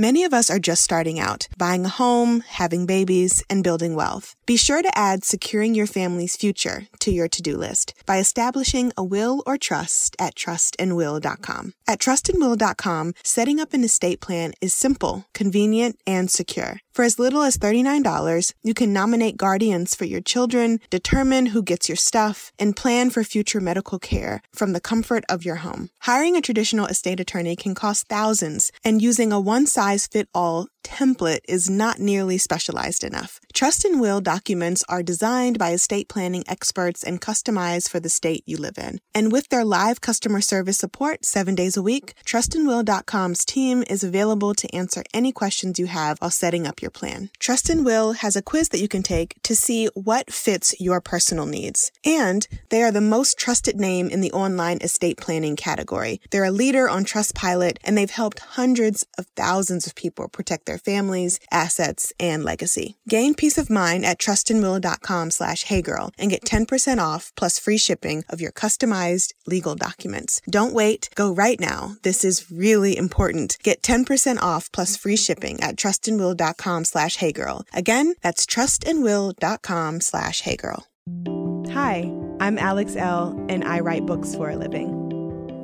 Many of us are just starting out, buying a home, having babies, and building wealth. Be sure to add securing your family's future to your to-do list by establishing a will or trust at trustandwill.com. At trustandwill.com, setting up an estate plan is simple, convenient, and secure. For as little as $39, you can nominate guardians for your children, determine who gets your stuff, and plan for future medical care from the comfort of your home. Hiring a traditional estate attorney can cost thousands, and using a one size fit all template is not nearly specialized enough. Trust and Will documents are designed by estate planning experts and customized for the state you live in. And with their live customer service support seven days a week, trustandwill.com's team is available to answer any questions you have while setting up your plan. Trust and Will has a quiz that you can take to see what fits your personal needs. And they are the most trusted name in the online estate planning category. They're a leader on Trustpilot and they've helped hundreds of thousands of people protect their families, assets, and legacy. Gain peace of mind at trustandwill.com slash heygirl and get 10% off plus free shipping of your customized legal documents. Don't wait. Go right now. This is really important. Get 10% off plus free shipping at trustandwill.com slash heygirl. Again, that's trustandwill.com slash heygirl. Hi, I'm Alex L., and I write books for a living.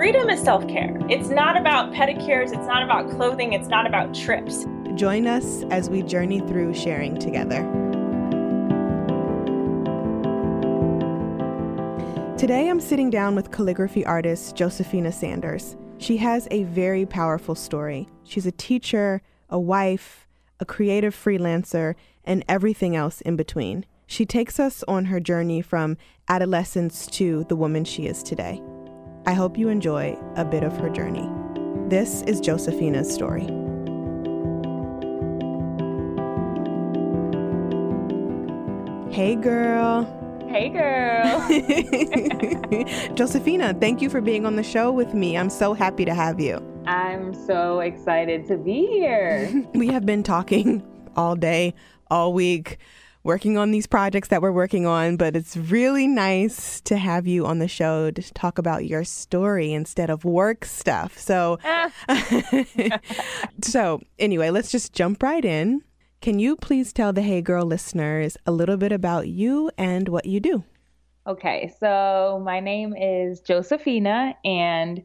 Freedom is self care. It's not about pedicures, it's not about clothing, it's not about trips. Join us as we journey through sharing together. Today, I'm sitting down with calligraphy artist Josefina Sanders. She has a very powerful story. She's a teacher, a wife, a creative freelancer, and everything else in between. She takes us on her journey from adolescence to the woman she is today. I hope you enjoy a bit of her journey. This is Josefina's story. Hey, girl. Hey girl. Josefina, thank you for being on the show with me. I'm so happy to have you. I'm so excited to be here. We have been talking all day, all week, working on these projects that we're working on, but it's really nice to have you on the show to talk about your story instead of work stuff. So, so anyway, let's just jump right in. Can you please tell the Hey Girl listeners a little bit about you and what you do? Okay, so my name is Josefina, and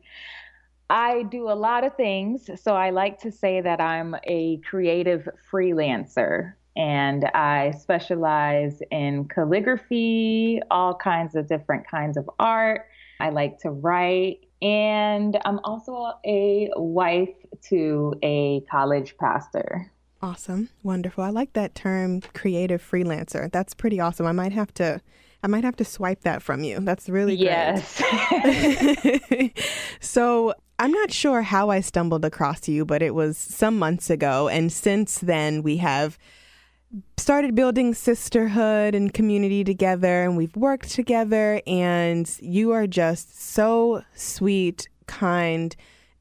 I do a lot of things. So I like to say that I'm a creative freelancer, and I specialize in calligraphy, all kinds of different kinds of art. I like to write, and I'm also a wife to a college pastor. Awesome. Wonderful. I like that term creative freelancer. That's pretty awesome. I might have to I might have to swipe that from you. That's really great. Yes. so I'm not sure how I stumbled across you, but it was some months ago. And since then, we have started building sisterhood and community together, and we've worked together. And you are just so sweet, kind,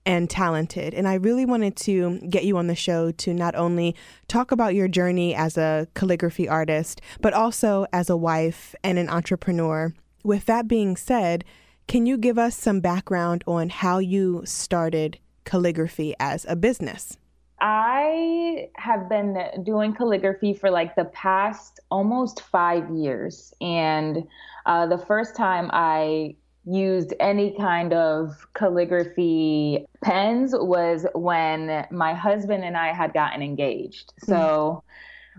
and talented. And I really wanted to get you on the show to not only talk about your journey as a calligraphy artist, but also as a wife and an entrepreneur. With that being said, can you give us some background on how you started calligraphy as a business? I have been doing calligraphy for like the past almost five years. And uh, the first time I used any kind of calligraphy pens was when my husband and I had gotten engaged. So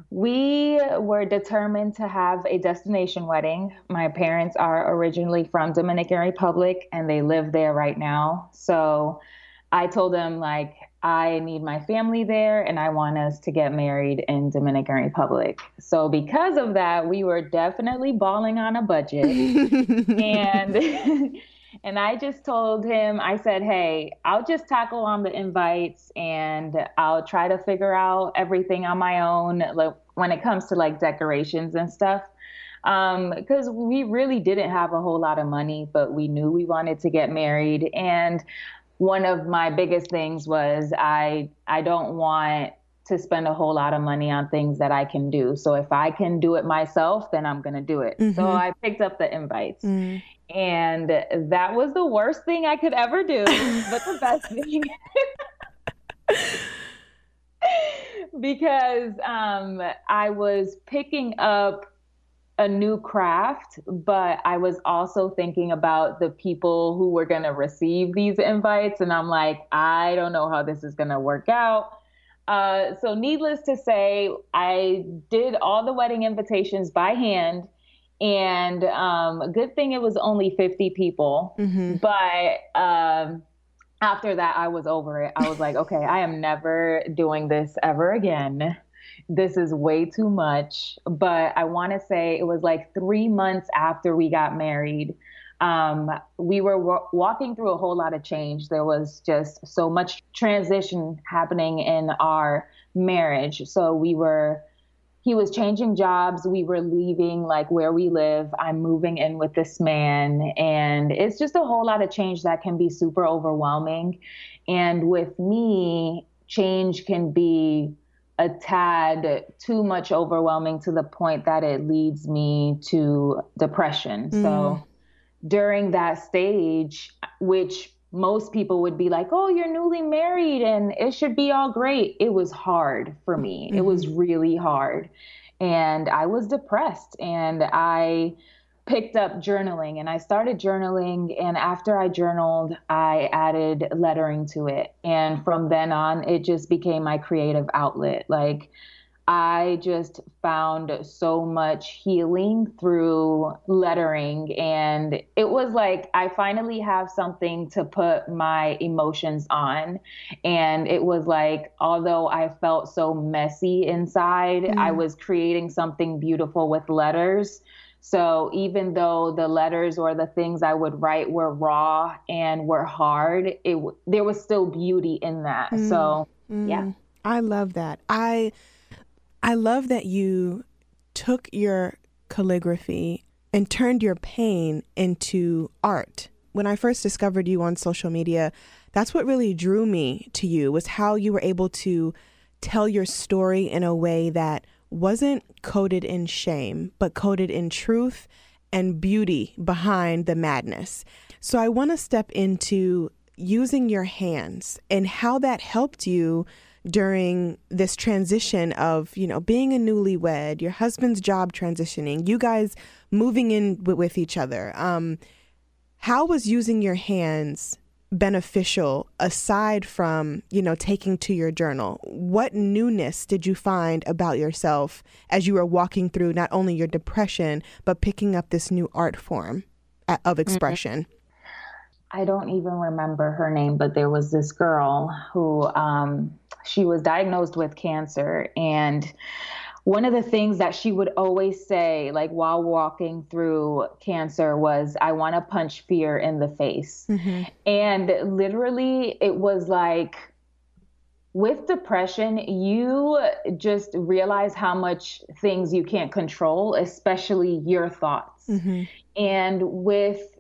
we were determined to have a destination wedding. My parents are originally from Dominican Republic and they live there right now. So I told them like I need my family there and I want us to get married in Dominican Republic. So because of that, we were definitely balling on a budget. and and I just told him, I said, "Hey, I'll just tackle on the invites and I'll try to figure out everything on my own. Like when it comes to like decorations and stuff because um, we really didn't have a whole lot of money, but we knew we wanted to get married. And one of my biggest things was I I don't want to spend a whole lot of money on things that I can do. So if I can do it myself, then I'm going to do it. Mm-hmm. So I picked up the invites. Mm. And that was the worst thing I could ever do, but the best thing. because um, I was picking up a new craft, but I was also thinking about the people who were going to receive these invites. And I'm like, I don't know how this is going to work out. Uh, so, needless to say, I did all the wedding invitations by hand. And um, a good thing it was only 50 people. Mm-hmm. But um, after that, I was over it. I was like, okay, I am never doing this ever again. This is way too much. But I want to say it was like three months after we got married um, we were w- walking through a whole lot of change. There was just so much transition happening in our marriage. So we were, he was changing jobs. We were leaving like where we live. I'm moving in with this man. And it's just a whole lot of change that can be super overwhelming. And with me, change can be a tad too much overwhelming to the point that it leads me to depression. Mm. So during that stage, which most people would be like, oh, you're newly married and it should be all great. It was hard for me. Mm-hmm. It was mm-hmm. really hard. And I was depressed and I picked up journaling and I started journaling. And after I journaled, I added lettering to it. And from then on, it just became my creative outlet. Like, I just found so much healing through lettering. And it was like I finally have something to put my emotions on. And it was like, although I felt so messy inside, mm. I was creating something beautiful with letters. So even though the letters or the things I would write were raw and were hard, it there was still beauty in that. Mm. So, mm. yeah. I love that. I I love that you took your calligraphy and turned your pain into art. When I first discovered you on social media, that's what really drew me to you was how you were able to tell your story in a way that wasn't coded in shame, but coded in truth and beauty behind the madness. So I want to step into using your hands and how that helped you during this transition of, you know, being a newlywed, your husband's job transitioning, you guys moving in with each other. Um, how was using your hands beneficial aside from, you know, taking to your journal? What newness did you find about yourself as you were walking through not only your depression, but picking up this new art form of mm-hmm. expression? Mm-hmm. I don't even remember her name, but there was this girl who um, she was diagnosed with cancer. And one of the things that she would always say, like while walking through cancer, was, I want to punch fear in the face. Mm-hmm. And literally, it was like, with depression, you just realize how much things you can't control, especially your thoughts. Mm-hmm. And with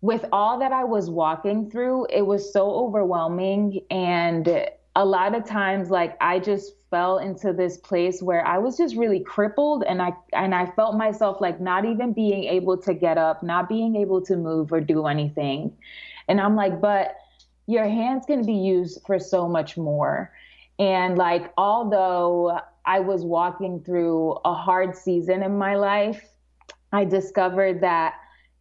with all that I was walking through, it was so overwhelming. And a lot of times, like I just fell into this place where I was just really crippled and I and I felt myself like not even being able to get up, not being able to move or do anything. And I'm like, but your hands can be used for so much more. And like although I was walking through a hard season in my life, I discovered that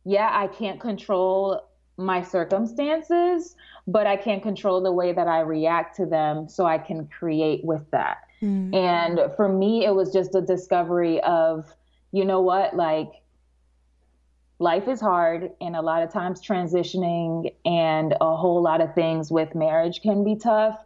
yeah, I can't control my circumstances, but I can't control the way that I react to them so I can create with that. Mm. And for me, it was just a discovery of, you know what, like life is hard and a lot of times transitioning and a whole lot of things with marriage can be tough,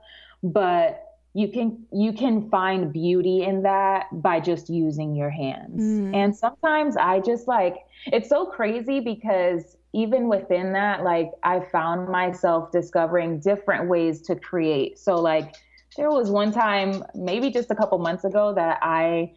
but you can you can find beauty in that by just using your hands. Mm. And sometimes I just like it's so crazy because even within that like I found myself discovering different ways to create. So like there was one time, maybe just a couple months ago, that I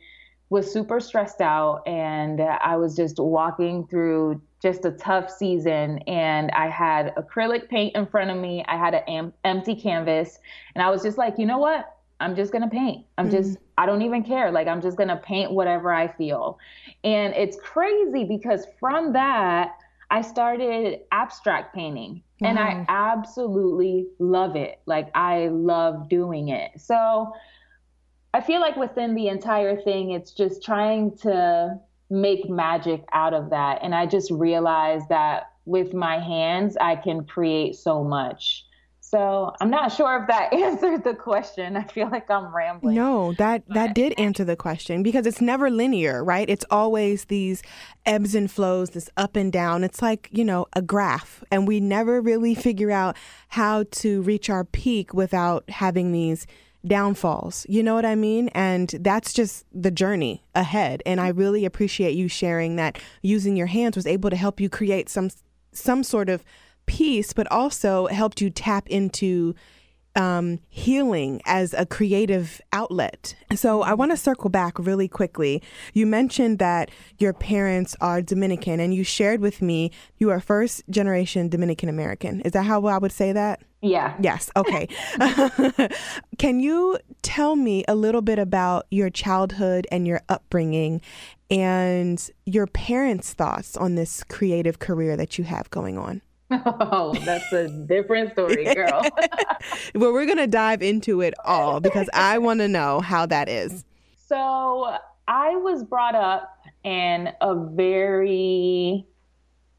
was super stressed out and I was just walking through just a tough season and I had acrylic paint in front of me. I had an am- empty canvas and I was just like, you know what? I'm just going to paint. I'm mm-hmm. just, I don't even care. Like, I'm just going to paint whatever I feel. And it's crazy because from that, I started abstract painting and I mm-hmm. absolutely love it. Like, I love doing it. So, I feel like within the entire thing, it's just trying to make magic out of that. And I just realized that with my hands, I can create so much. So I'm not sure if that answered the question. I feel like I'm rambling. No, that but. that did answer the question because it's never linear, right? It's always these ebbs and flows, this up and down. It's like, you know, a graph and we never really figure out how to reach our peak without having these downfalls. You know what I mean? And that's just the journey ahead. And I really appreciate you sharing that using your hands was able to help you create some some sort of peace, but also helped you tap into um, healing as a creative outlet. So I want to circle back really quickly. You mentioned that your parents are Dominican, and you shared with me you are first generation Dominican American. Is that how I would say that? Yeah. Yes. Okay. Can you tell me a little bit about your childhood and your upbringing and your parents' thoughts on this creative career that you have going on? Oh, that's a different story, girl. well, we're going to dive into it all because I want to know how that is. So, I was brought up in a very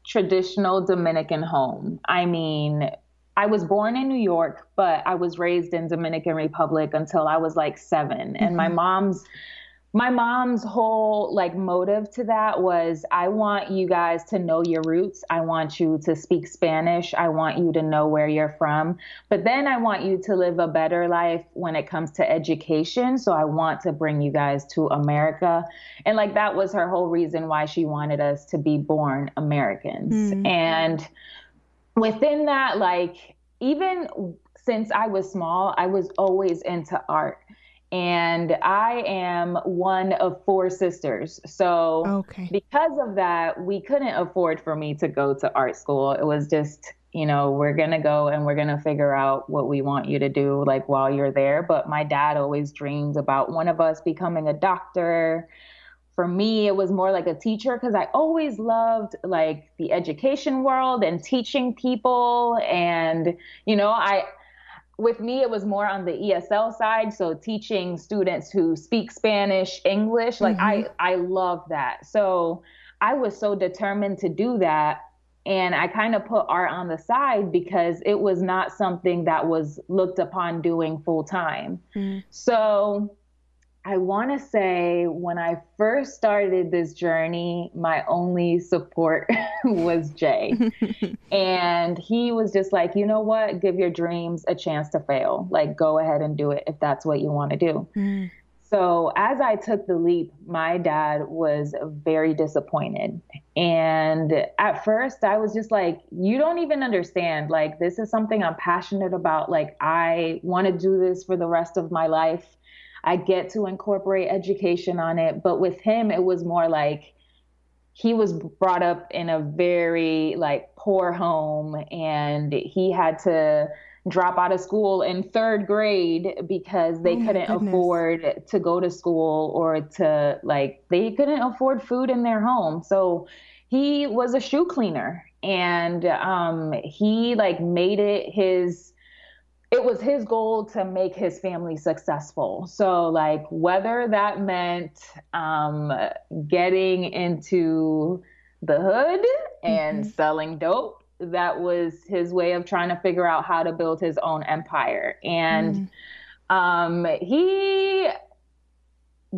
traditional Dominican home. I mean, I was born in New York, but I was raised in Dominican Republic until I was like 7 mm-hmm. and my mm-hmm. mom's my mom's whole like motive to that was I want you guys to know your roots. I want you to speak Spanish. I want you to know where you're from. But then I want you to live a better life when it comes to education. So I want to bring you guys to America. And like that was her whole reason why she wanted us to be born Americans. Mm. And within that, like even since I was small, I was always into art and I am one of four sisters. So okay. because of that, we couldn't afford for me to go to art school. It was just, you know, we're going to go and we're going to figure out what we want you to do like while you're there. But my dad always dreamed about one of us becoming a doctor. For me, it was more like a teacher because I always loved like the education world and teaching people. And, you know, I, with me, it was more on the ESL side. So teaching students who speak Spanish, English, like mm-hmm. I, I love that. So I was so determined to do that. And I kind of put art on the side because it was not something that was looked upon doing full time. Mm-hmm. So I want to say when I first started this journey, my only support was Jay. and he was just like, you know what? Give your dreams a chance to fail. Like, go ahead and do it if that's what you want to do. Mm. So, as I took the leap, my dad was very disappointed. And at first, I was just like, you don't even understand. Like, this is something I'm passionate about. Like, I want to do this for the rest of my life I get to incorporate education on it. But with him, it was more like he was brought up in a very like poor home and he had to drop out of school in third grade because they oh couldn't goodness. afford to go to school or to like they couldn't afford food in their home so he was a shoe cleaner and um, he like made it his it was his goal to make his family successful. So, like, whether that meant um, getting into the hood and mm-hmm. selling dope, that was his way of trying to figure out how to build his own empire. And mm. um, he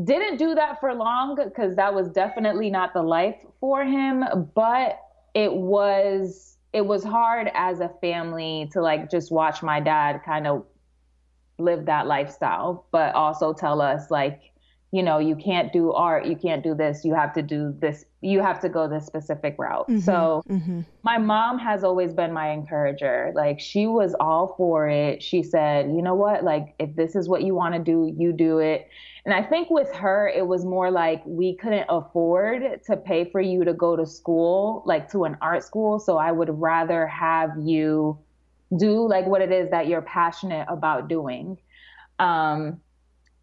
didn't do that for long because that was definitely not the life for him, but it was it was hard as a family to like just watch my dad kind of live that lifestyle, but also tell us like, you know, you can't do art, you can't do this, you have to do this, you have to go this specific route. Mm-hmm, so mm-hmm. my mom has always been my encourager. Like she was all for it. She said, you know what, like if this is what you want to do, you do it. And I think with her, it was more like we couldn't afford to pay for you to go to school, like to an art school. So I would rather have you do like what it is that you're passionate about doing. Um,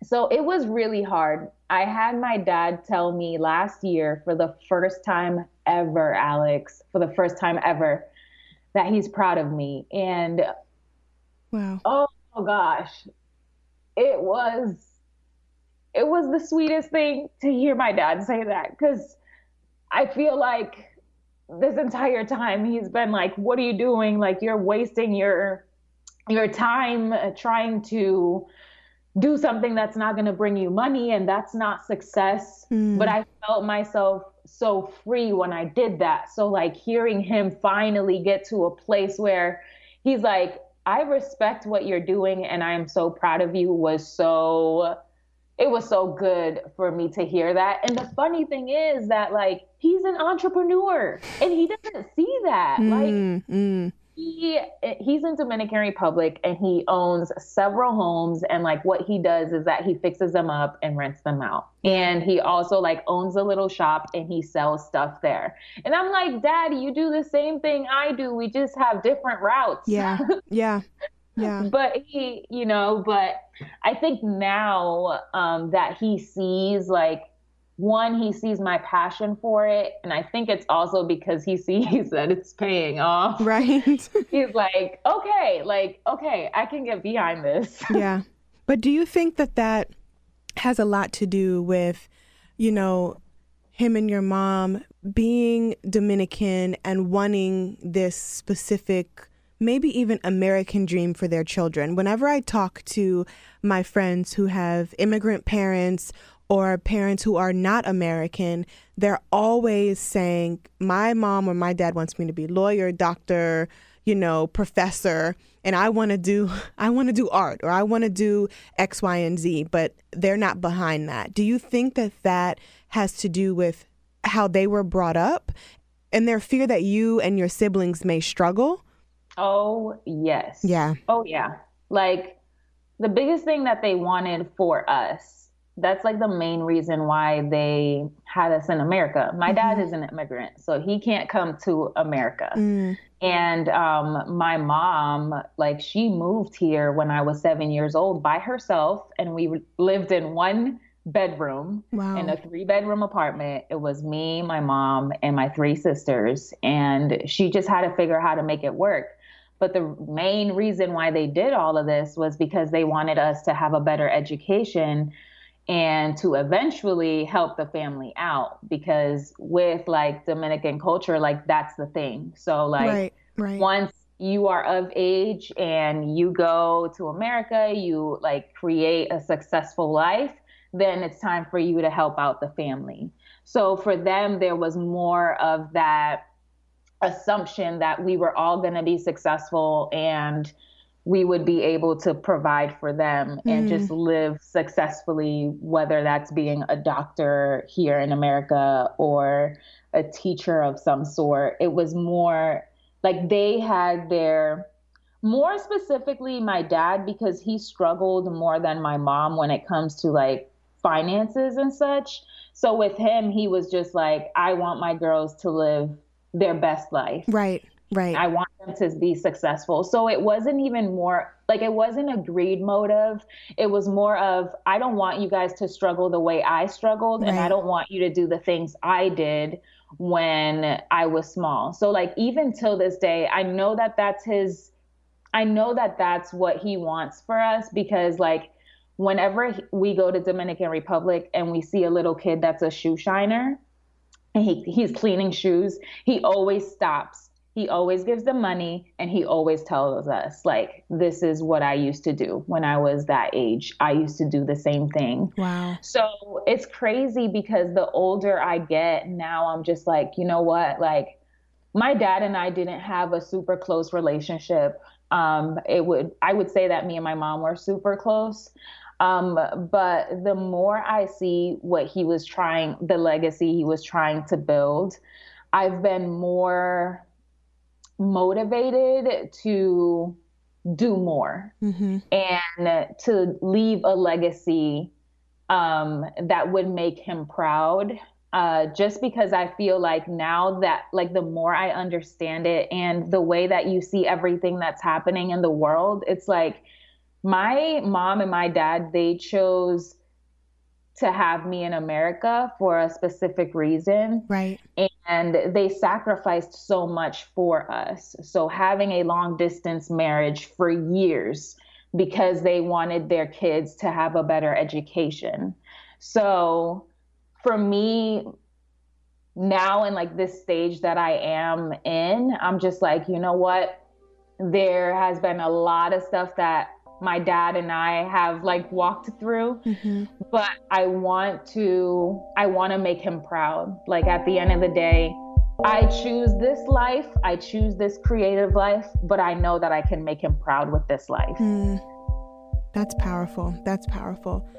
so it was really hard. I had my dad tell me last year for the first time ever, Alex, for the first time ever, that he's proud of me. And wow. Oh, gosh. It was it was the sweetest thing to hear my dad say that cuz I feel like this entire time he's been like, "What are you doing? Like you're wasting your your time trying to do something that's not going to bring you money and that's not success. Mm. But I felt myself so free when I did that. So, like, hearing him finally get to a place where he's like, I respect what you're doing and I am so proud of you was so it was so good for me to hear that. And the funny thing is that like he's an entrepreneur and he doesn't see that. Mm, like mm he he's in Dominican Republic and he owns several homes and like what he does is that he fixes them up and rents them out. And he also like owns a little shop and he sells stuff there. And I'm like, "Daddy, you do the same thing I do. We just have different routes." Yeah. Yeah. Yeah. but he, you know, but I think now um that he sees like one, he sees my passion for it. And I think it's also because he sees that it's paying off. Right. He's like, okay, like, okay, I can get behind this. Yeah. But do you think that that has a lot to do with, you know, him and your mom being Dominican and wanting this specific, maybe even American dream for their children? Whenever I talk to my friends who have immigrant parents or parents who are not American, they're always saying, My mom or my dad wants me to be lawyer, doctor, you know, professor, and I want to do I want to do art or I want to do X, Y, and Z, but they're not behind that. Do you think that that has to do with how they were brought up and their fear that you and your siblings may struggle? Oh, yes. Yeah. Oh, yeah. Like the biggest thing that they wanted for us that's like the main reason why they had us in America. My mm-hmm. dad is an immigrant, so he can't come to America. Mm. And um, my mom, like, she moved here when I was seven years old by herself, and we lived in one bedroom wow. in a three bedroom apartment. It was me, my mom, and my three sisters. And she just had to figure out how to make it work. But the main reason why they did all of this was because they wanted us to have a better education and to eventually help the family out because with like Dominican culture, like that's the thing. So like right, right. once you are of age and you go to America, you like create a successful life, then it's time for you to help out the family. So for them, there was more of that assumption that we were all going to be successful and we would be able to provide for them and mm. just live successfully, whether that's being a doctor here in America or a teacher of some sort. It was more like they had their, more specifically, my dad, because he struggled more than my mom when it comes to like finances and such. So with him, he was just like, I want my girls to live their best life. Right. Right. I want them to be successful. So it wasn't even more like it wasn't a greed motive. It was more of I don't want you guys to struggle the way I struggled right. and I don't want you to do the things I did when I was small. So like even till this day, I know that that's his I know that that's what he wants for us because like whenever we go to Dominican Republic and we see a little kid that's a shoe shiner and he, he's cleaning shoes, he always stops he always gives them money and he always tells us like this is what i used to do when i was that age. I used to do the same thing. Wow. So it's crazy because the older i get now i'm just like you know what? Like my dad and i didn't have a super close relationship. Um it would i would say that me and my mom were super close. Um, but the more I see what he was trying, the legacy he was trying to build, I've been more motivated to do more mm-hmm. and to leave a legacy um, that would make him proud. Uh, just because I feel like now that, like, the more I understand it and the way that you see everything that's happening in the world, it's like my mom and my dad, they chose to have me in America for a specific reason. Right. And they sacrificed so much for us. So having a long distance marriage for years because they wanted their kids to have a better education. So for me, now in like this stage that I am in, I'm just like, you know what? There has been a lot of stuff that my dad and I have like walked through. Mm-hmm. But I want to I want to make him proud. Like at the end of the day, I choose this life, I choose this creative life, but I know that I can make him proud with this life. Mm. That's powerful. That's powerful.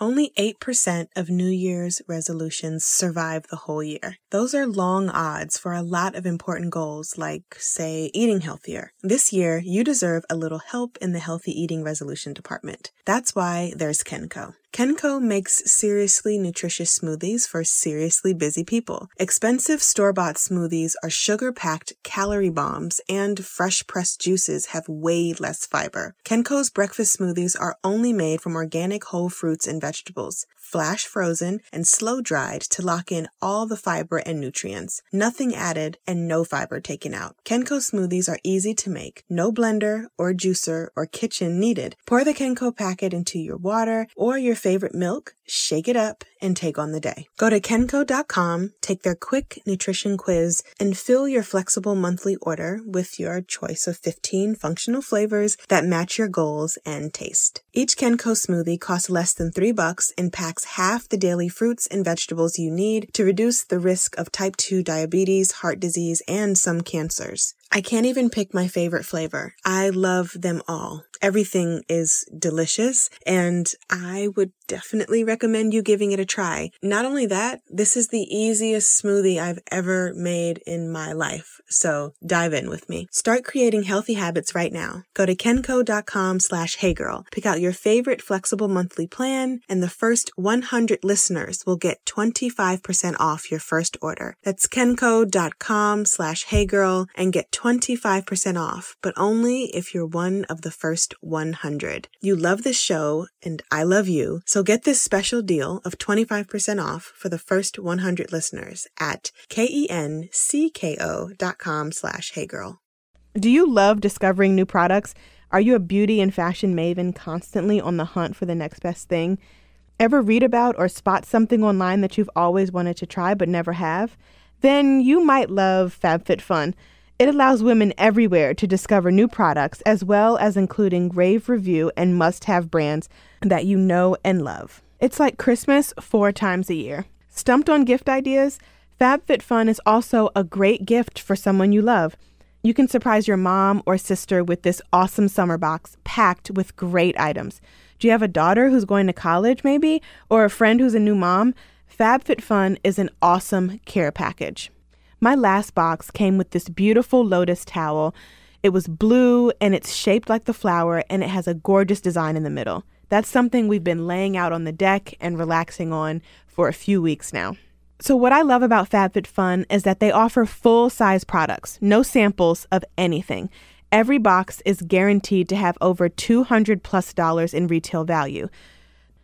Only 8% of New Year's resolutions survive the whole year. Those are long odds for a lot of important goals, like, say, eating healthier. This year, you deserve a little help in the healthy eating resolution department. That's why there's Kencko. Kencko makes seriously nutritious smoothies for seriously busy people. Expensive store-bought smoothies are sugar-packed calorie bombs and fresh pressed juices have way less fiber. Kencko's breakfast smoothies are only made from organic whole fruits and vegetables flash frozen, and slow dried to lock in all the fiber and nutrients. Nothing added and no fiber taken out. Kencko smoothies are easy to make. No blender or juicer or kitchen needed. Pour the Kencko packet into your water or your favorite milk, shake it up, and take on the day. Go to kencko.com, take their quick nutrition quiz, and fill your flexible monthly order with your choice of 15 functional flavors that match your goals and taste. Each Kencko smoothie costs less than 3 bucks and packs half the daily fruits and vegetables you need to reduce the risk of type 2 diabetes, heart disease, and some cancers. I can't even pick my favorite flavor. I love them all. Everything is delicious and I would definitely recommend you giving it a try. Not only that, this is the easiest smoothie I've ever made in my life. So dive in with me. Start creating healthy habits right now. Go to kencko.com slash heygirl. Pick out your favorite flexible monthly plan and the first 100 listeners will get 25% off your first order. That's kencko.com slash heygirl and get 25% off, but only if you're one of the first 100. You love this show and I love you, so get this special deal of 25% off for the first 100 listeners at kencko.com slash heygirl. Do you love discovering new products? Are you a beauty and fashion maven constantly on the hunt for the next best thing? Ever read about or spot something online that you've always wanted to try but never have? Then you might love FabFitFun. It allows women everywhere to discover new products as well as including rave review and must have brands that you know and love. It's like Christmas four times a year. Stumped on gift ideas? FabFitFun is also a great gift for someone you love. You can surprise your mom or sister with this awesome summer box packed with great items. Do you have a daughter who's going to college, maybe? Or a friend who's a new mom? FabFitFun is an awesome care package. My last box came with this beautiful lotus towel. It was blue and it's shaped like the flower and it has a gorgeous design in the middle. That's something we've been laying out on the deck and relaxing on for a few weeks now. So, what I love about FabFitFun is that they offer full size products, no samples of anything. Every box is guaranteed to have over 200 plus dollars in retail value.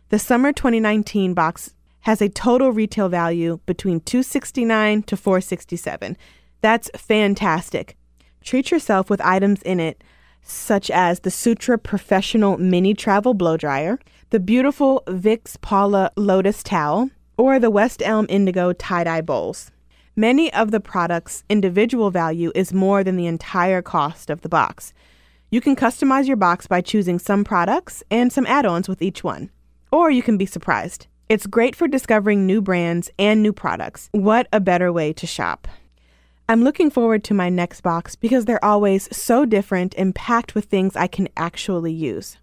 The summer 2019 box has a total retail value between 269 to 467. That's fantastic. Treat yourself with items in it such as the Sutra Professional Mini Travel Blow Dryer, the beautiful Vix Paula Lotus Towel, or the West Elm Indigo Tie-Dye Bowls. Many of the products' individual value is more than the entire cost of the box. You can customize your box by choosing some products and some add ons with each one. Or you can be surprised. It's great for discovering new brands and new products. What a better way to shop! I'm looking forward to my next box because they're always so different and packed with things I can actually use.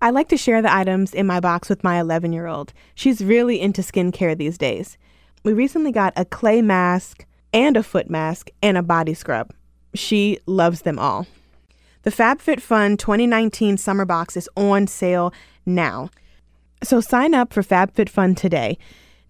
I like to share the items in my box with my 11 year old. She's really into skincare these days. We recently got a clay mask and a foot mask and a body scrub. She loves them all. The FabFitFun 2019 summer box is on sale now. So sign up for FabFitFun today.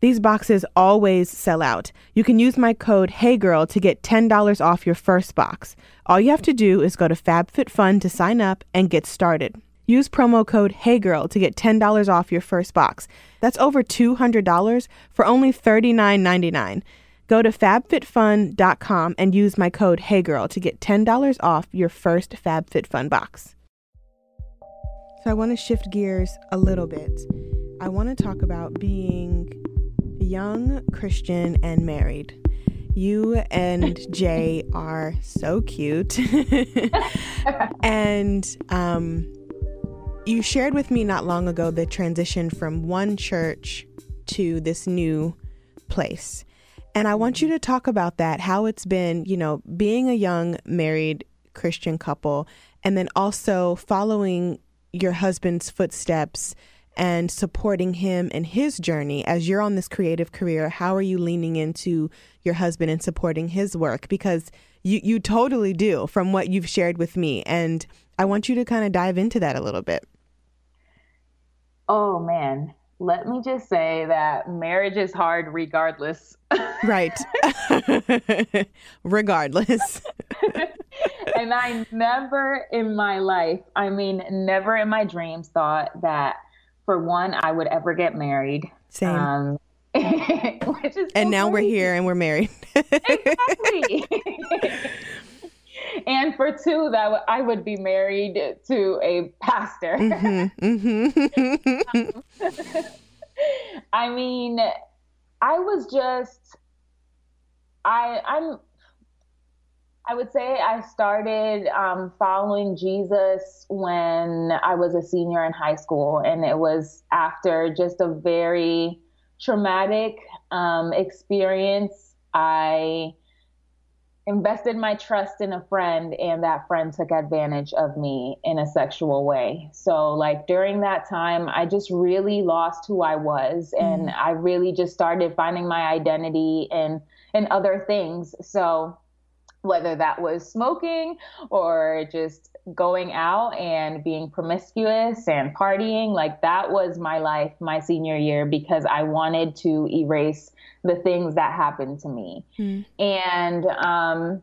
These boxes always sell out. You can use my code HeyGirl to get $10 off your first box. All you have to do is go to FabFitFun to sign up and get started. Use promo code HeyGirl to get $10 off your first box. That's over $200 for only $39.99. Go to fabfitfun.com and use my code HeyGirl to get $10 off your first FabFitFun box. So I want to shift gears a little bit. I want to talk about being young, Christian, and married. You and Jay are so cute. and um, you shared with me not long ago the transition from one church to this new place. And I want you to talk about that, how it's been, you know, being a young married Christian couple and then also following your husband's footsteps and supporting him in his journey as you're on this creative career. How are you leaning into your husband and supporting his work? Because you, you totally do from what you've shared with me. And I want you to kind of dive into that a little bit. Oh, man. Let me just say that marriage is hard regardless. Right. regardless. and I never in my life, I mean, never in my dreams thought that for one, I would ever get married. Same. Um, which is and now crazy. we're here and we're married. exactly. And for two, that I would be married to a pastor. Mm-hmm. Mm-hmm. I mean, I was just, I, I'm I would say I started um, following Jesus when I was a senior in high school, and it was after just a very traumatic um, experience. I invested my trust in a friend, and that friend took advantage of me in a sexual way. So, like during that time, I just really lost who I was, and mm. I really just started finding my identity in in other things. So whether that was smoking or just going out and being promiscuous and partying. Like that was my life my senior year because I wanted to erase the things that happened to me. Mm. And um,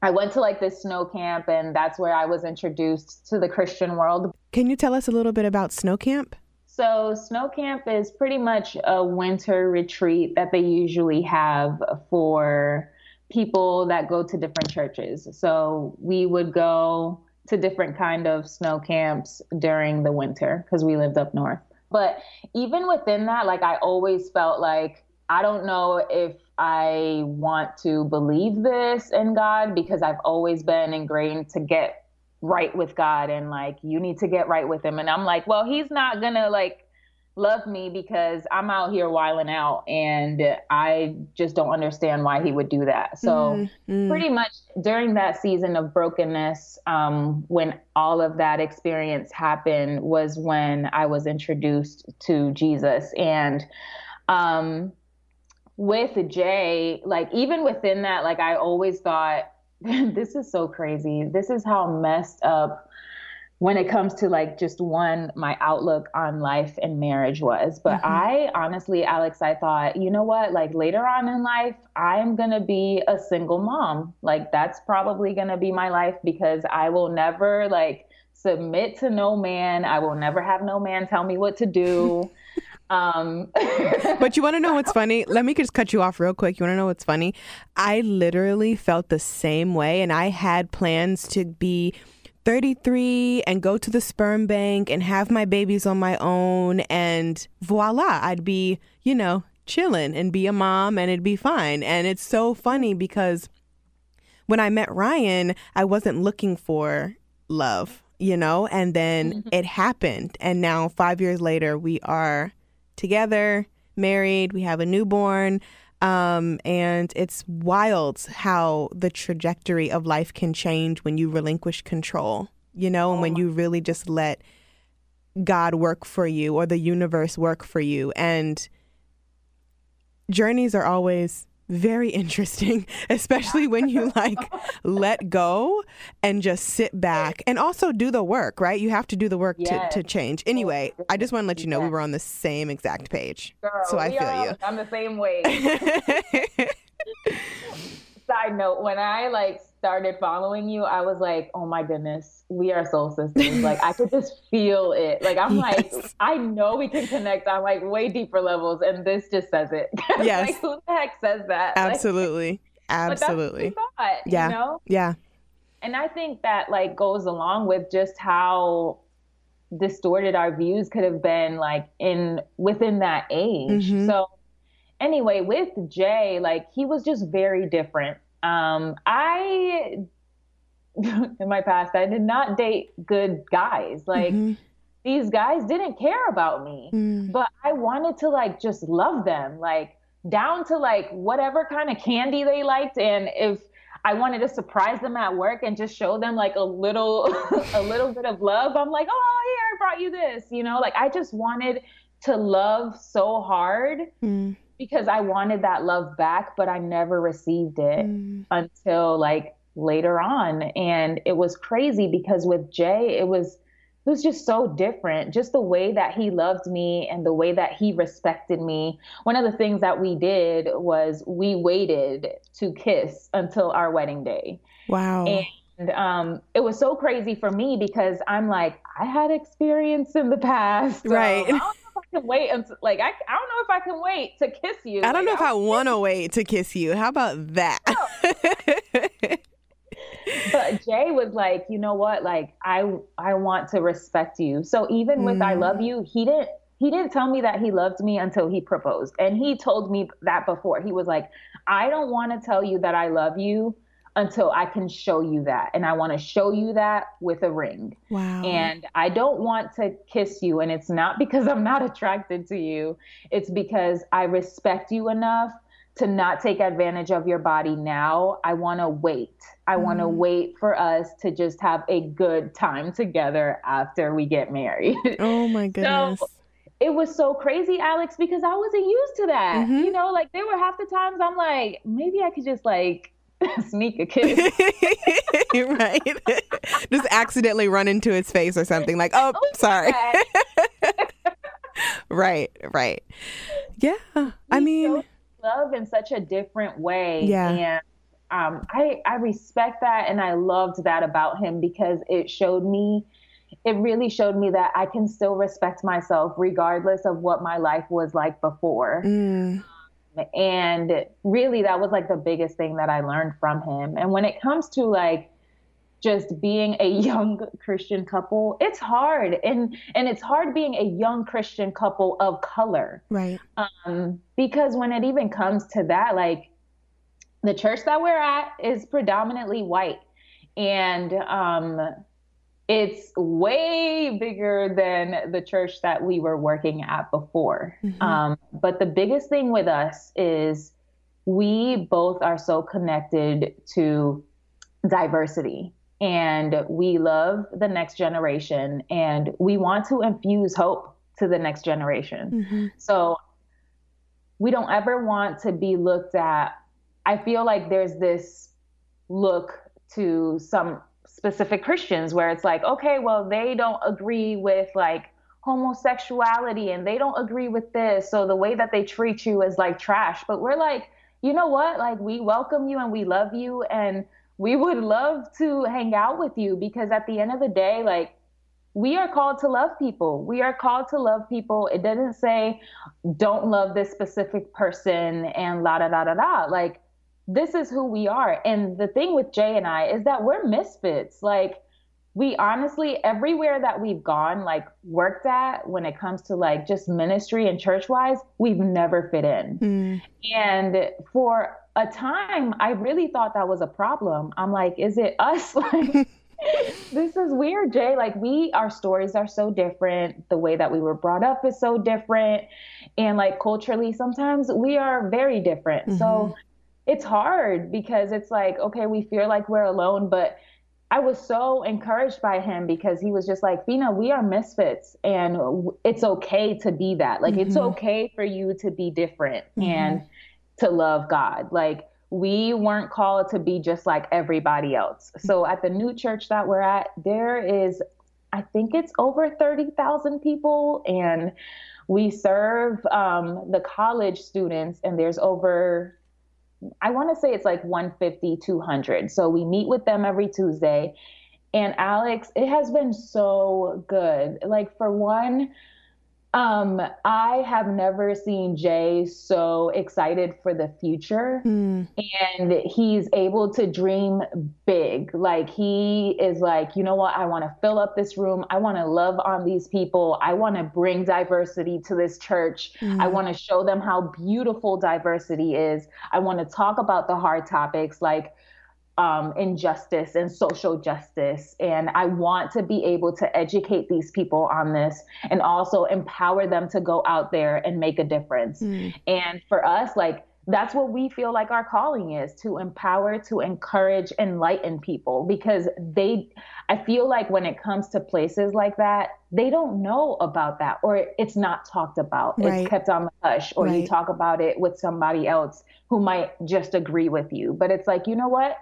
I went to like this snow camp, and that's where I was introduced to the Christian world. Can you tell us a little bit about snow camp? So, snow camp is pretty much a winter retreat that they usually have for people that go to different churches. So we would go to different kind of snow camps during the winter because we lived up north. But even within that, like I always felt like I don't know if I want to believe this in God because I've always been ingrained to get right with God and like you need to get right with him and I'm like, well, he's not going to like love me because I'm out here wiling out and I just don't understand why he would do that. So, mm-hmm. pretty much during that season of brokenness, um, when all of that experience happened, was when I was introduced to Jesus. And um, with Jay, like, even within that, like, I always thought, this is so crazy. This is how messed up when it comes to like just one my outlook on life and marriage was. But mm-hmm. i honestly alex i thought you know what? Like later on in life i'm going to be a single mom. Like that's probably going to be my life because i will never like submit to no man. I will never have no man tell me what to do. Um but you want to know what's funny? Let me just cut you off real quick. You want to know what's funny? I literally felt the same way and i had plans to be 33 and go to the sperm bank and have my babies on my own and voila i'd be you know chilling and be a mom and it'd be fine. And it's so funny because when i met ryan i wasn't looking for love you know and then mm-hmm. it happened. And now 5 years later we are together married we have a newborn um, and it's wild how the trajectory of life can change when you relinquish control, you know, and when you really just let God work for you or the universe work for you. And journeys are always very interesting, especially when you like let go and just sit back and also do the work, right? You have to do the work Yes. to, to change. Anyway, I just want to let you know we were on the same exact page. Girl, so I feel are- you. I'm the same way. Side note, when I like started following you, I was like, oh my goodness, we are soul sisters. Like I could just feel it. Like I'm like, I know we can connect on like way deeper levels, and this just says it. Yes. like who the heck says that? Like, Absolutely. what Absolutely. thought, Yeah. You know? Yeah. and I think that like goes along with just how distorted our views could have been like in within that age. Mhm. So anyway, with Jay, like he was just very different. Um I in my past I did not date good guys. Like Mhm. these guys didn't care about me Mm. but I wanted to like just love them, like down to like whatever kind of candy they liked, and if I wanted to surprise them at work and just show them like a little, a little bit of love, I'm like, oh, here I brought you this, you know, like I just wanted to love so hard Mm. Because I wanted that love back, but I never received it Mm. until like later on and it was crazy because with Jay it was it was just so different just the way that he loved me and the way that he respected me one of the things that we did was we waited to kiss until our wedding day Wow. and um, it was so crazy for me because I'm like, I had experience in the past. um, Right. I know I can wait until, like, I, I don't know if I can wait to kiss you. I don't know Like, if I want to wait to kiss you. How about that? but Jay was like, you know what? Like, I I want to respect you. So even with I Mm. love you, he didn't he didn't tell me that he loved me until he proposed. And he told me that before. He was like, I don't want to tell you that I love you until I can show you that. And I want to show you that with a ring. wow. And I don't want to kiss you. And it's not because I'm not attracted to you, it's because I respect you enough to not take advantage of your body now. I want to wait. I want to Mm. wait for us to just have a good time together after we get married. oh my goodness. So, it was so crazy, Alex, because I wasn't used to that. Mhm. You know, like there were half the times I'm like, maybe I could just like sneak a kiss. right. Just accidentally run into his face or something like, oh, sorry. right, right. Yeah. I mean, love in such a different way. Yeah. And um, I, I respect that and I loved that about him because it showed me, it really showed me that I can still respect myself regardless of what my life was like before. mm, And really, that was like the biggest thing that I learned from him. And when it comes to like, just being a young Christian couple, it's hard. And and it's hard being a young Christian couple of color right. um, because when it even comes to that, like the church that we're at is predominantly white, and um, it's way bigger than the church that we were working at before. Mhm. Um, but the biggest thing with us is we both are so connected to diversity. And we love the next generation and we want to infuse hope to the next generation. Mhm. So we don't ever want to be looked at. I feel like there's this look to some specific Christians where it's like, okay, well, they don't agree with like homosexuality and they don't agree with this. So the way that they treat you is like trash. But we're like, you know what? Like, we welcome you and we love you and we would love to hang out with you because at the end of the day, like, we are called to love people. We are called to love people. It doesn't say don't love this specific person and la da da da da. Like this is who we are. And the thing with Jay and I is that we're misfits. Like we honestly everywhere that we've gone, like worked at when it comes to like just ministry and church wise, we've never fit in. Mm, And for a time, I really thought that was a problem. I'm like, is it us? Like, this is weird, Jay. Like, we, our stories are so different. The way that we were brought up is so different. And like, culturally, sometimes we are very different. So it's hard because it's like, okay, we feel like we're alone, but I was so encouraged by him because he was just like, Fina, we are misfits and it's okay to be that. Like, mm-hmm. it's okay for you to be different mm-hmm. and to love God. Like, we weren't called to be just like everybody else. So at the new church that we're at, there is, I think it's over 30,000 people and we serve um, the college students and there's over I want to say it's like 150, 200. So we meet with them every Tuesday. And Alex, it has been so good. Like, for one, um, I have never seen Jay so excited for the future. Mm. And he's able to dream big. Like he is like, you know what? I want to fill up this room. I want to love on these people. I want to bring diversity to this church. Mm. I want to show them how beautiful diversity is. I want to talk about the hard topics like um, injustice and social justice. And I want to be able to educate these people on this and also empower them to go out there and make a difference. Mm. And for us, like, that's what we feel like our calling is to empower, to encourage, enlighten people because they, I feel like when it comes to places like that, they don't know about that or it's not talked about. Right. It's kept on the hush or right. you talk about it with somebody else who might just agree with you. But it's like, you know what?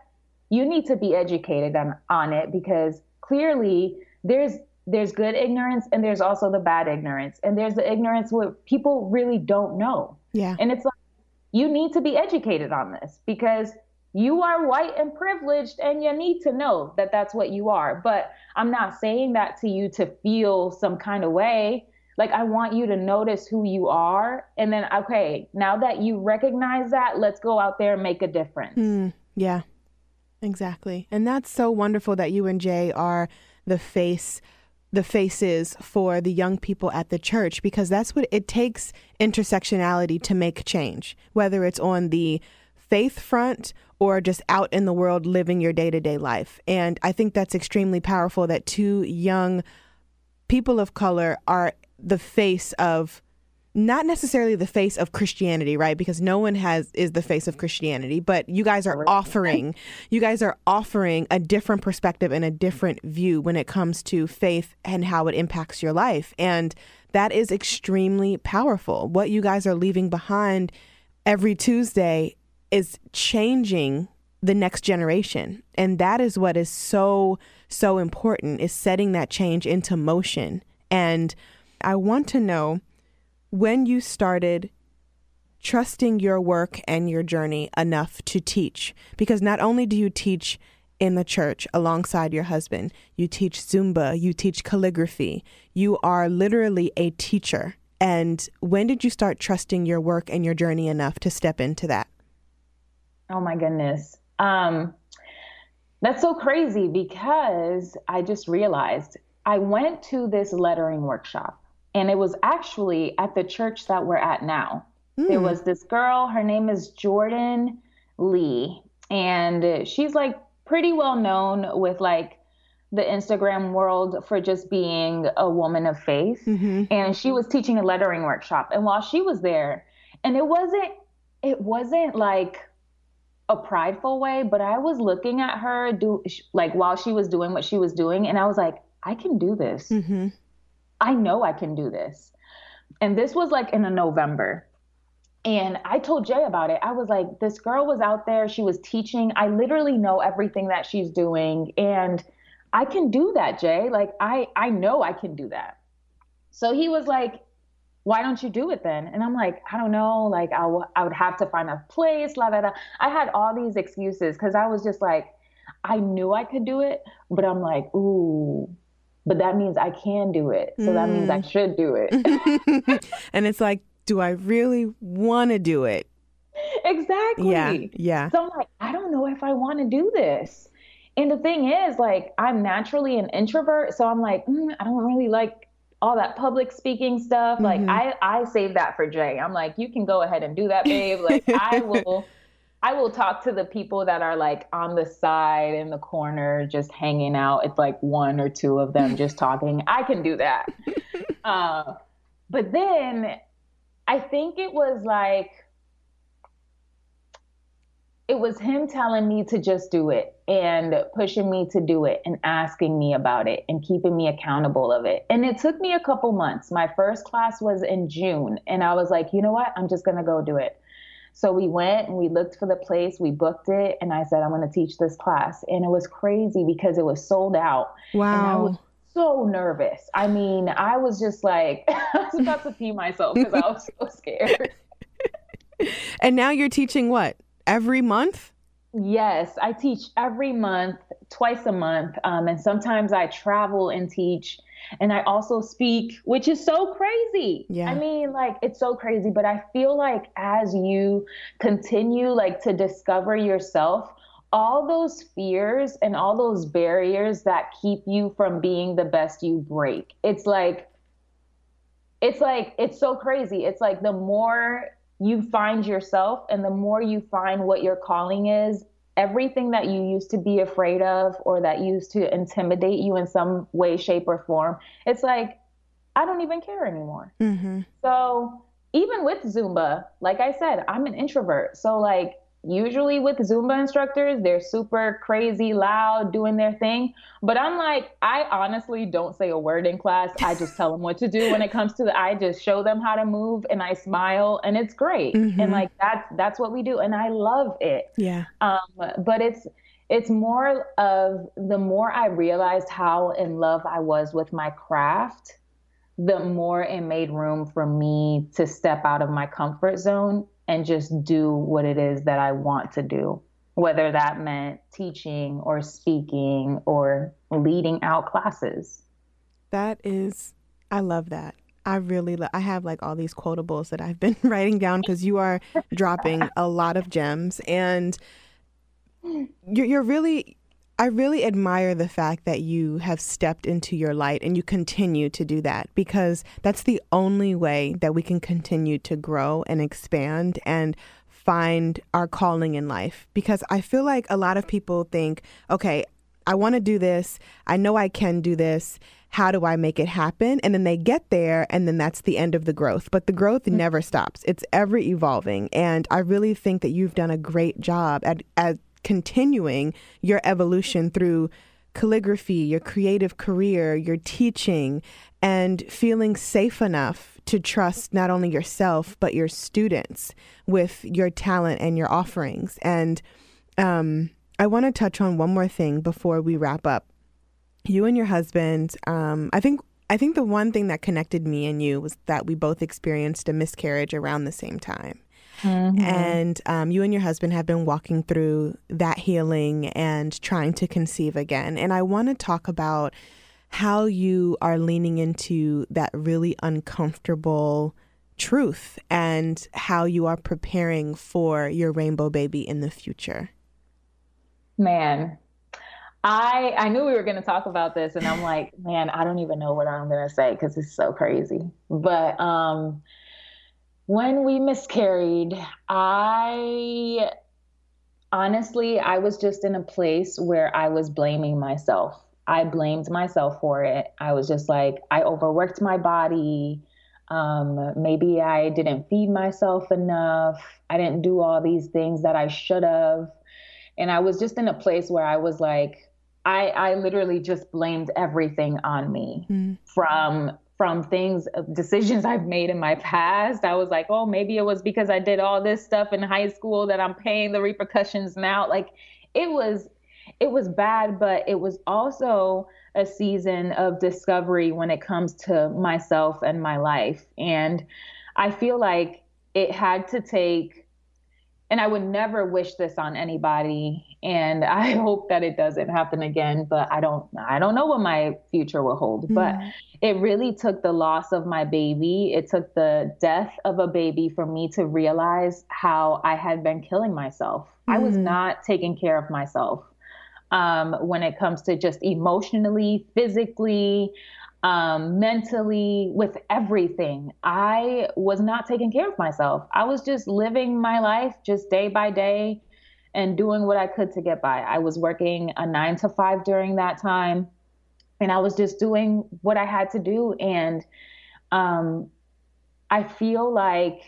You need to be educated on, on it because clearly there's there's good ignorance and there's also the bad ignorance. And there's the ignorance where people really don't know. Yeah. And it's like you need to be educated on this because you are white and privileged and you need to know that that's what you are. But i'm not saying that to you to feel some kind of way. Like i want you to notice who you are and then okay now that you recognize that let's go out there and make a difference. Mm, yeah Exactly. And that's so wonderful that you and Jay are the face the faces for the young people at the church because that's what it takes intersectionality to make change, whether it's on the faith front or just out in the world living your day to day life. And I think that's extremely powerful that two young people of color are the face of not necessarily the face of Christianity, right? Because no one has is the face of Christianity, but you guys are offering you guys are offering a different perspective and a different view when it comes to faith and how it impacts your life. And that is extremely powerful. What you guys are leaving behind every Tuesday is changing the next generation. And that is what is so so important is setting that change into motion. And I want to know when you started trusting your work and your journey enough to teach. Because not only do you teach in the church alongside your husband, you teach Zumba, you teach calligraphy, you are literally a teacher. And when did you start trusting your work and your journey enough to step into that? Oh my goodness. Um, that's so crazy because I just realized I went to this lettering workshop and it was actually at the church that we're at now. Mm. There hmm. was this girl, her name is Jordan Lee, and she's like pretty well known with like the Instagram world for just being a woman of faith. Mm-hmm. And she was teaching a lettering workshop. And while she was there, and it wasn't it wasn't like a prideful way, but I was looking at her do like while she was doing what she was doing, and I was like, I can do this. Mm-hmm. I know I can do this. And this was like in a November. And I told Jay about it. I was like, this girl was out there. She was teaching. I literally know everything that she's doing. And I can do that, Jay. Like, I, I know I can do that. So he was like, why don't you do it then? And I'm like, I don't know. Like, I, w- I would have to find a place. La, la, la. I had all these excuses because I was just like, I knew I could do it, but I'm like, ooh, but that means I can do it. So mm. that means I mm. should do it. and it's like, do I really want to do it? Exactly. Yeah. Yeah. So I'm like, I don't know if I want to do this. And the thing is, like, I'm naturally an introvert. So I'm like, mm, I don't really like all that public speaking stuff. Mm-hmm. Like, I, I save that for Jay. I'm like, you can go ahead and do that, babe. Like, I will. I will talk to the people that are like on the side in the corner, just hanging out. It's like one or two of them just talking. I can do that. uh, but then I think it was like, it was him telling me to just do it and pushing me to do it and asking me about it and keeping me accountable of it. And it took me a couple months. My first class was in June and I was like, "You know what? I'm just going to go do it." So we went and we looked for the place, we booked it, and I said, I'm going to teach this class. And it was crazy because it was sold out. Wow. And I was so nervous. I mean, I was just like, I was about to pee myself because I was so scared. and now you're teaching what? Every month? Yes, I teach every month, twice a month. Um, and sometimes I travel and teach. And I also speak, which is so crazy. Yeah. I mean, like, it's so crazy. But I feel like as you continue, like, to discover yourself, all those fears and all those barriers that keep you from being the best you break. It's like, it's like, it's so crazy. It's like the more you find yourself and the more you find what your calling is, everything that you used to be afraid of or that used to intimidate you in some way, shape, or form, it's like, I don't even care anymore. Mm-hmm. So even with Zumba, like I said, I'm an introvert. So like usually with Zumba instructors, they're super crazy, loud, doing their thing. But I'm like, I honestly don't say a word in class. I just tell them what to do when it comes to the, I just show them how to move and I smile and it's great. Mhm. And like that's that's what we do. And I love it. Yeah. Um, but it's it's more of the more I realized how in love I was with my craft, the more it made room for me to step out of my comfort zone and just do what it is that I want to do. Whether that meant teaching or speaking or leading out classes. That is, I love that. I really, lo- I have like all these quotables that I've been writing down because you are dropping a lot of gems, and you're, you're really, I really admire the fact that you have stepped into your light and you continue to do that because that's the only way that we can continue to grow and expand and find our calling in life. Because I feel like a lot of people think, okay, I want to do this. I know I can do this. How do I make it happen? And then they get there, and then that's the end of the growth. But the growth mm. never stops, it's ever evolving. And I really think that you've done a great job at, at continuing your evolution through calligraphy, your creative career, your teaching, and feeling safe enough to trust not only yourself, but your students with your talent and your offerings. And um, I want to touch on one more thing before we wrap up. You and your husband, um, I think. I think the one thing that connected me and you was that we both experienced a miscarriage around the same time. And um, you and your husband have been walking through that healing and trying to conceive again. And I want to talk about how you are leaning into that really uncomfortable truth and how you are preparing for your rainbow baby in the future. Man, I I knew we were going to talk about this and I'm like, man, I don't even know what I'm going to say cuz it's so crazy. But um when we miscarried, I honestly, I was just in a place where I was blaming myself. I blamed myself for it. I was just like, I overworked my body. Um, maybe I didn't feed myself enough. I didn't do all these things that I should have. And I was just in a place where I was like, I, I literally just blamed everything on me Mm. from from things uh, decisions I've made in my past. I was like, oh, maybe it was because I did all this stuff in high school that I'm paying the repercussions now. Like it was it was bad, but it was also a season of discovery when it comes to myself and my life. And I feel like it had to take and I would never wish this on anybody and I hope that it doesn't happen again, but I don't I don't know what my future will hold. But it really took the loss of my baby, it took the death of a baby for me to realize how I had been killing myself. I was Mm. not taking care of myself um, when it comes to just emotionally, physically, um, mentally, with everything. I was not taking care of myself. I was just living my life just day by day and doing what I could to get by. I was working a nine to five during that time, and I was just doing what I had to do. And um, I feel like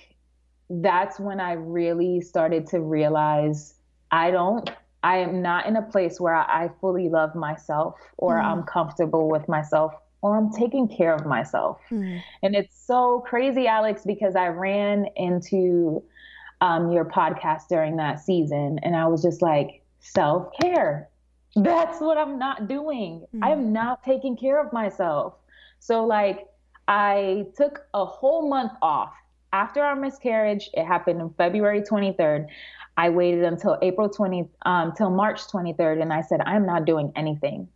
that's when I really started to realize I don't I am not in a place where I fully love myself or mm. I'm comfortable with myself or I'm taking care of myself. Mm. And it's so crazy, Alex, because I ran into um, your podcast during that season and I was just like, self care. That's what I'm not doing. Mm. I am not taking care of myself. So, like, I took a whole month off after our miscarriage. It happened on February 23rd. I waited until April 20, um, till March 23rd, and I said, I'm not doing anything.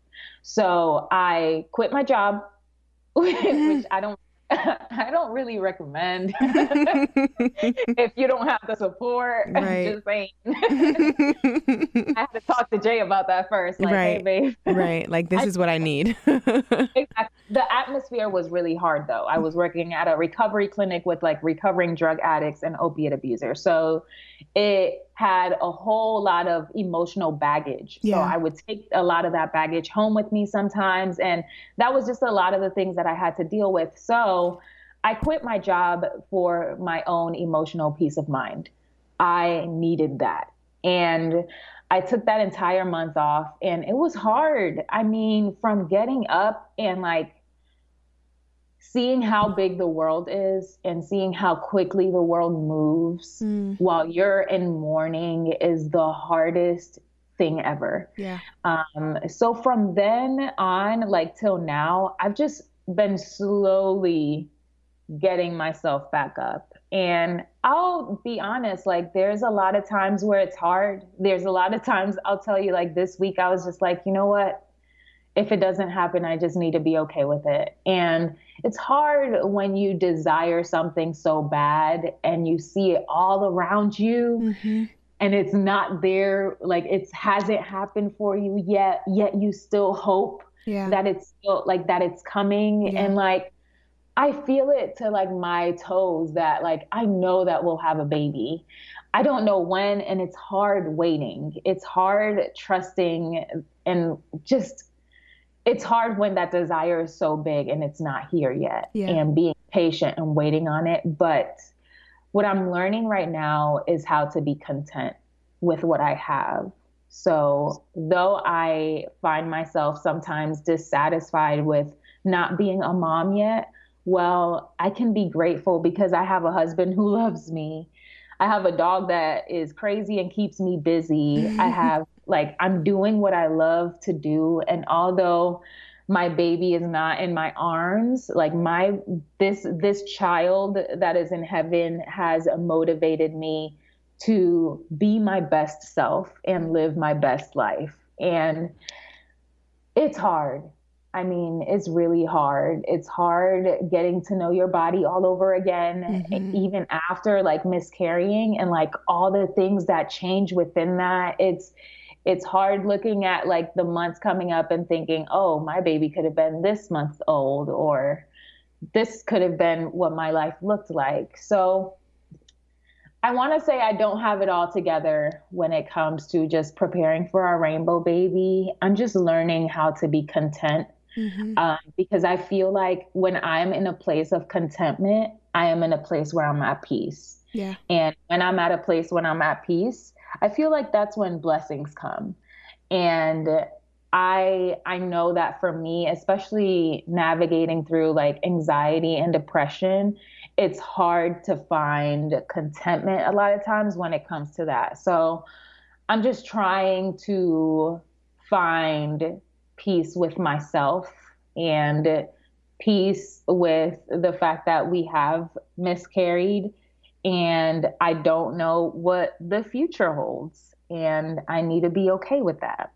So I quit my job, which I don't I don't really recommend if you don't have the support. Right. Just saying. I had to talk to Jay about that first. Like, right. Hey, babe. right. Like this I, is what I need. exactly. The atmosphere was really hard though. I was working at a recovery clinic with like recovering drug addicts and opiate abusers. So it had a whole lot of emotional baggage. Yeah. So I would take a lot of that baggage home with me sometimes. And that was just a lot of the things that I had to deal with. So I quit my job for my own emotional peace of mind. I needed that. And I took that entire month off and it was hard. I mean, from getting up and like seeing how big the world is and seeing how quickly the world moves mm. while you're in mourning is the hardest thing ever. Yeah. Um, so from then on, like till now, I've just been slowly getting myself back up. And I'll be honest, like there's a lot of times where it's hard. There's a lot of times I'll tell you, like this week, I was just like, you know what? If it doesn't happen, I just need to be okay with it. And it's hard when you desire something so bad and you see it all around you mm-hmm. and it's not there, like it hasn't happened for you yet, yet you still hope yeah. that it's still like that it's coming. Yeah. And like, I feel it to like my toes that like I know that we'll have a baby. I don't know when, and it's hard waiting. It's hard trusting and just it's hard when that desire is so big and it's not here yet yeah. and being patient and waiting on it. But what i'm learning right now is how to be content with what i have. So though i find myself sometimes dissatisfied with not being a mom yet well i can be grateful because i have a husband who loves me. I have a dog that is crazy and keeps me busy. I have like I'm doing what I love to do. And although my baby is not in my arms, like my this this child that is in heaven has motivated me to be my best self and live my best life. And it's hard. I mean, it's really hard. It's hard getting to know your body all over again, mm-hmm. even after like miscarrying and like all the things that change within that. It's it's hard looking at like the months coming up and thinking, oh, my baby could have been this month old, or this could have been what my life looked like. So I want to say I don't have it all together when it comes to just preparing for our rainbow baby. I'm just learning how to be content mm-hmm. um, because I feel like when I'm in a place of contentment, I am in a place where I'm at peace. Yeah. And when I'm at a place when I'm at peace, I feel like that's when blessings come. And I I know that for me, especially navigating through like anxiety and depression, it's hard to find contentment a lot of times when it comes to that. So I'm just trying to find peace with myself and peace with the fact that we have miscarried and I don't know what the future holds. And I need to be okay with that.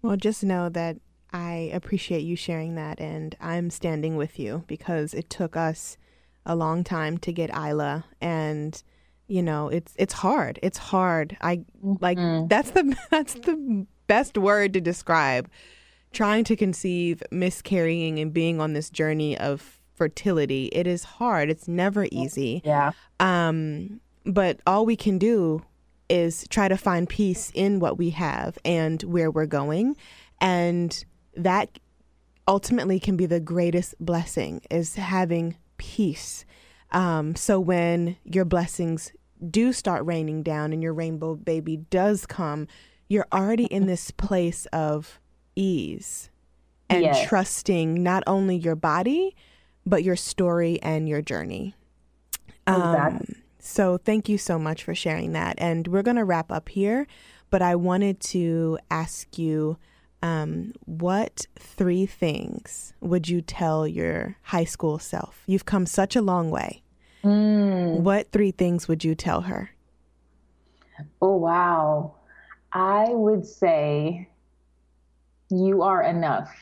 Well, just know that I appreciate you sharing that, and I'm standing with you because it took us a long time to get Isla, and you know it's it's hard. It's hard. I mm-hmm. like that's the that's the best word to describe trying to conceive, miscarrying, and being on this journey of fertility. It is hard. It's never easy. Yeah. Um, but all we can do is try to find peace in what we have and where we're going. And that ultimately can be the greatest blessing is having peace. Um, so when your blessings do start raining down and your rainbow baby does come, you're already in this place of ease and Yes. trusting not only your body, but your story and your journey. Exactly. Um, so thank you so much for sharing that. And we're going to wrap up here, but I wanted to ask you um, what three things would you tell your high school self? You've come such a long way. Mm. What three things would you tell her? Oh, wow. I would say you are enough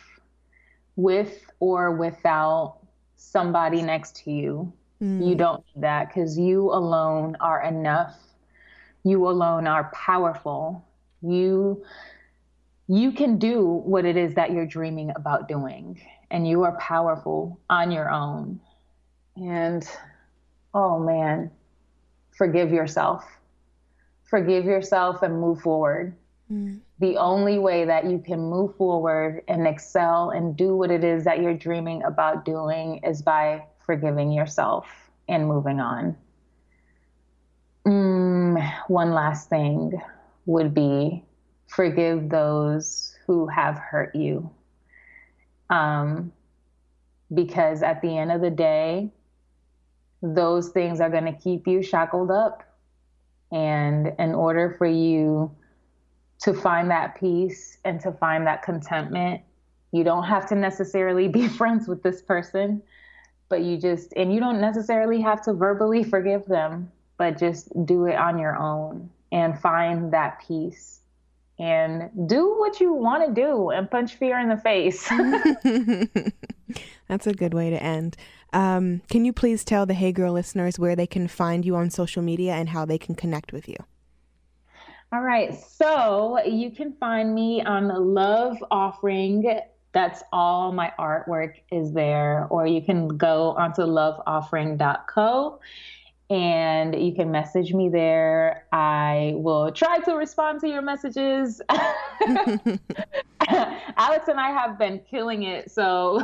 with or without somebody next to you. You mm. don't need that because you alone are enough. You alone are powerful. You you can do what it is that you're dreaming about doing and you are powerful on your own. And oh man, forgive yourself forgive yourself and move forward. Mm. The only way that you can move forward and excel and do what it is that you're dreaming about doing is by forgiving yourself and moving on. Mm, one last thing would be forgive those who have hurt you. Um, because at the end of the day, those things are going to keep you shackled up and in order for you to find that peace and to find that contentment, you don't have to necessarily be friends with this person, but you just, and you don't necessarily have to verbally forgive them, but just do it on your own and find that peace and do what you want to do and punch fear in the face. That's a good way to end. Um, can you please tell the Hey Girl listeners where they can find you on social media and how they can connect with you? All right. So you can find me on Love Offering. That's all my artwork is there. Or you can go onto loveoffering.co and you can message me there. I will try to respond to your messages. Alex and I have been killing it. So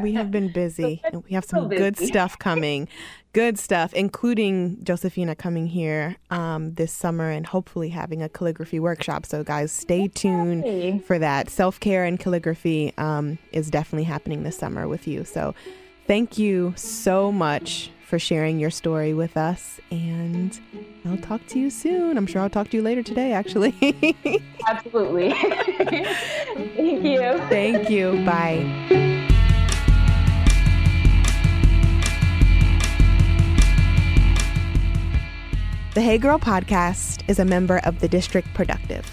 We have been busy and we have some So good stuff coming. Good stuff, including Josefina coming here um, this summer and hopefully having a calligraphy workshop. So, guys, stay tuned for that. Self care and calligraphy um, is definitely happening this summer with you. So, thank you so much for sharing your story with us. And I'll talk to you soon. I'm sure I'll talk to you later today, actually. absolutely. Thank you. Thank you. Bye. The Hey Girl podcast is a member of the District Productive,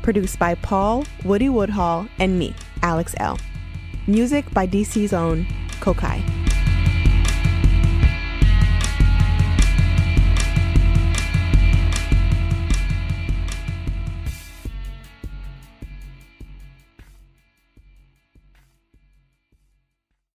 produced by Paul, Woody Woodhall, and me, Alex Elle. Music by DC's own Kokai.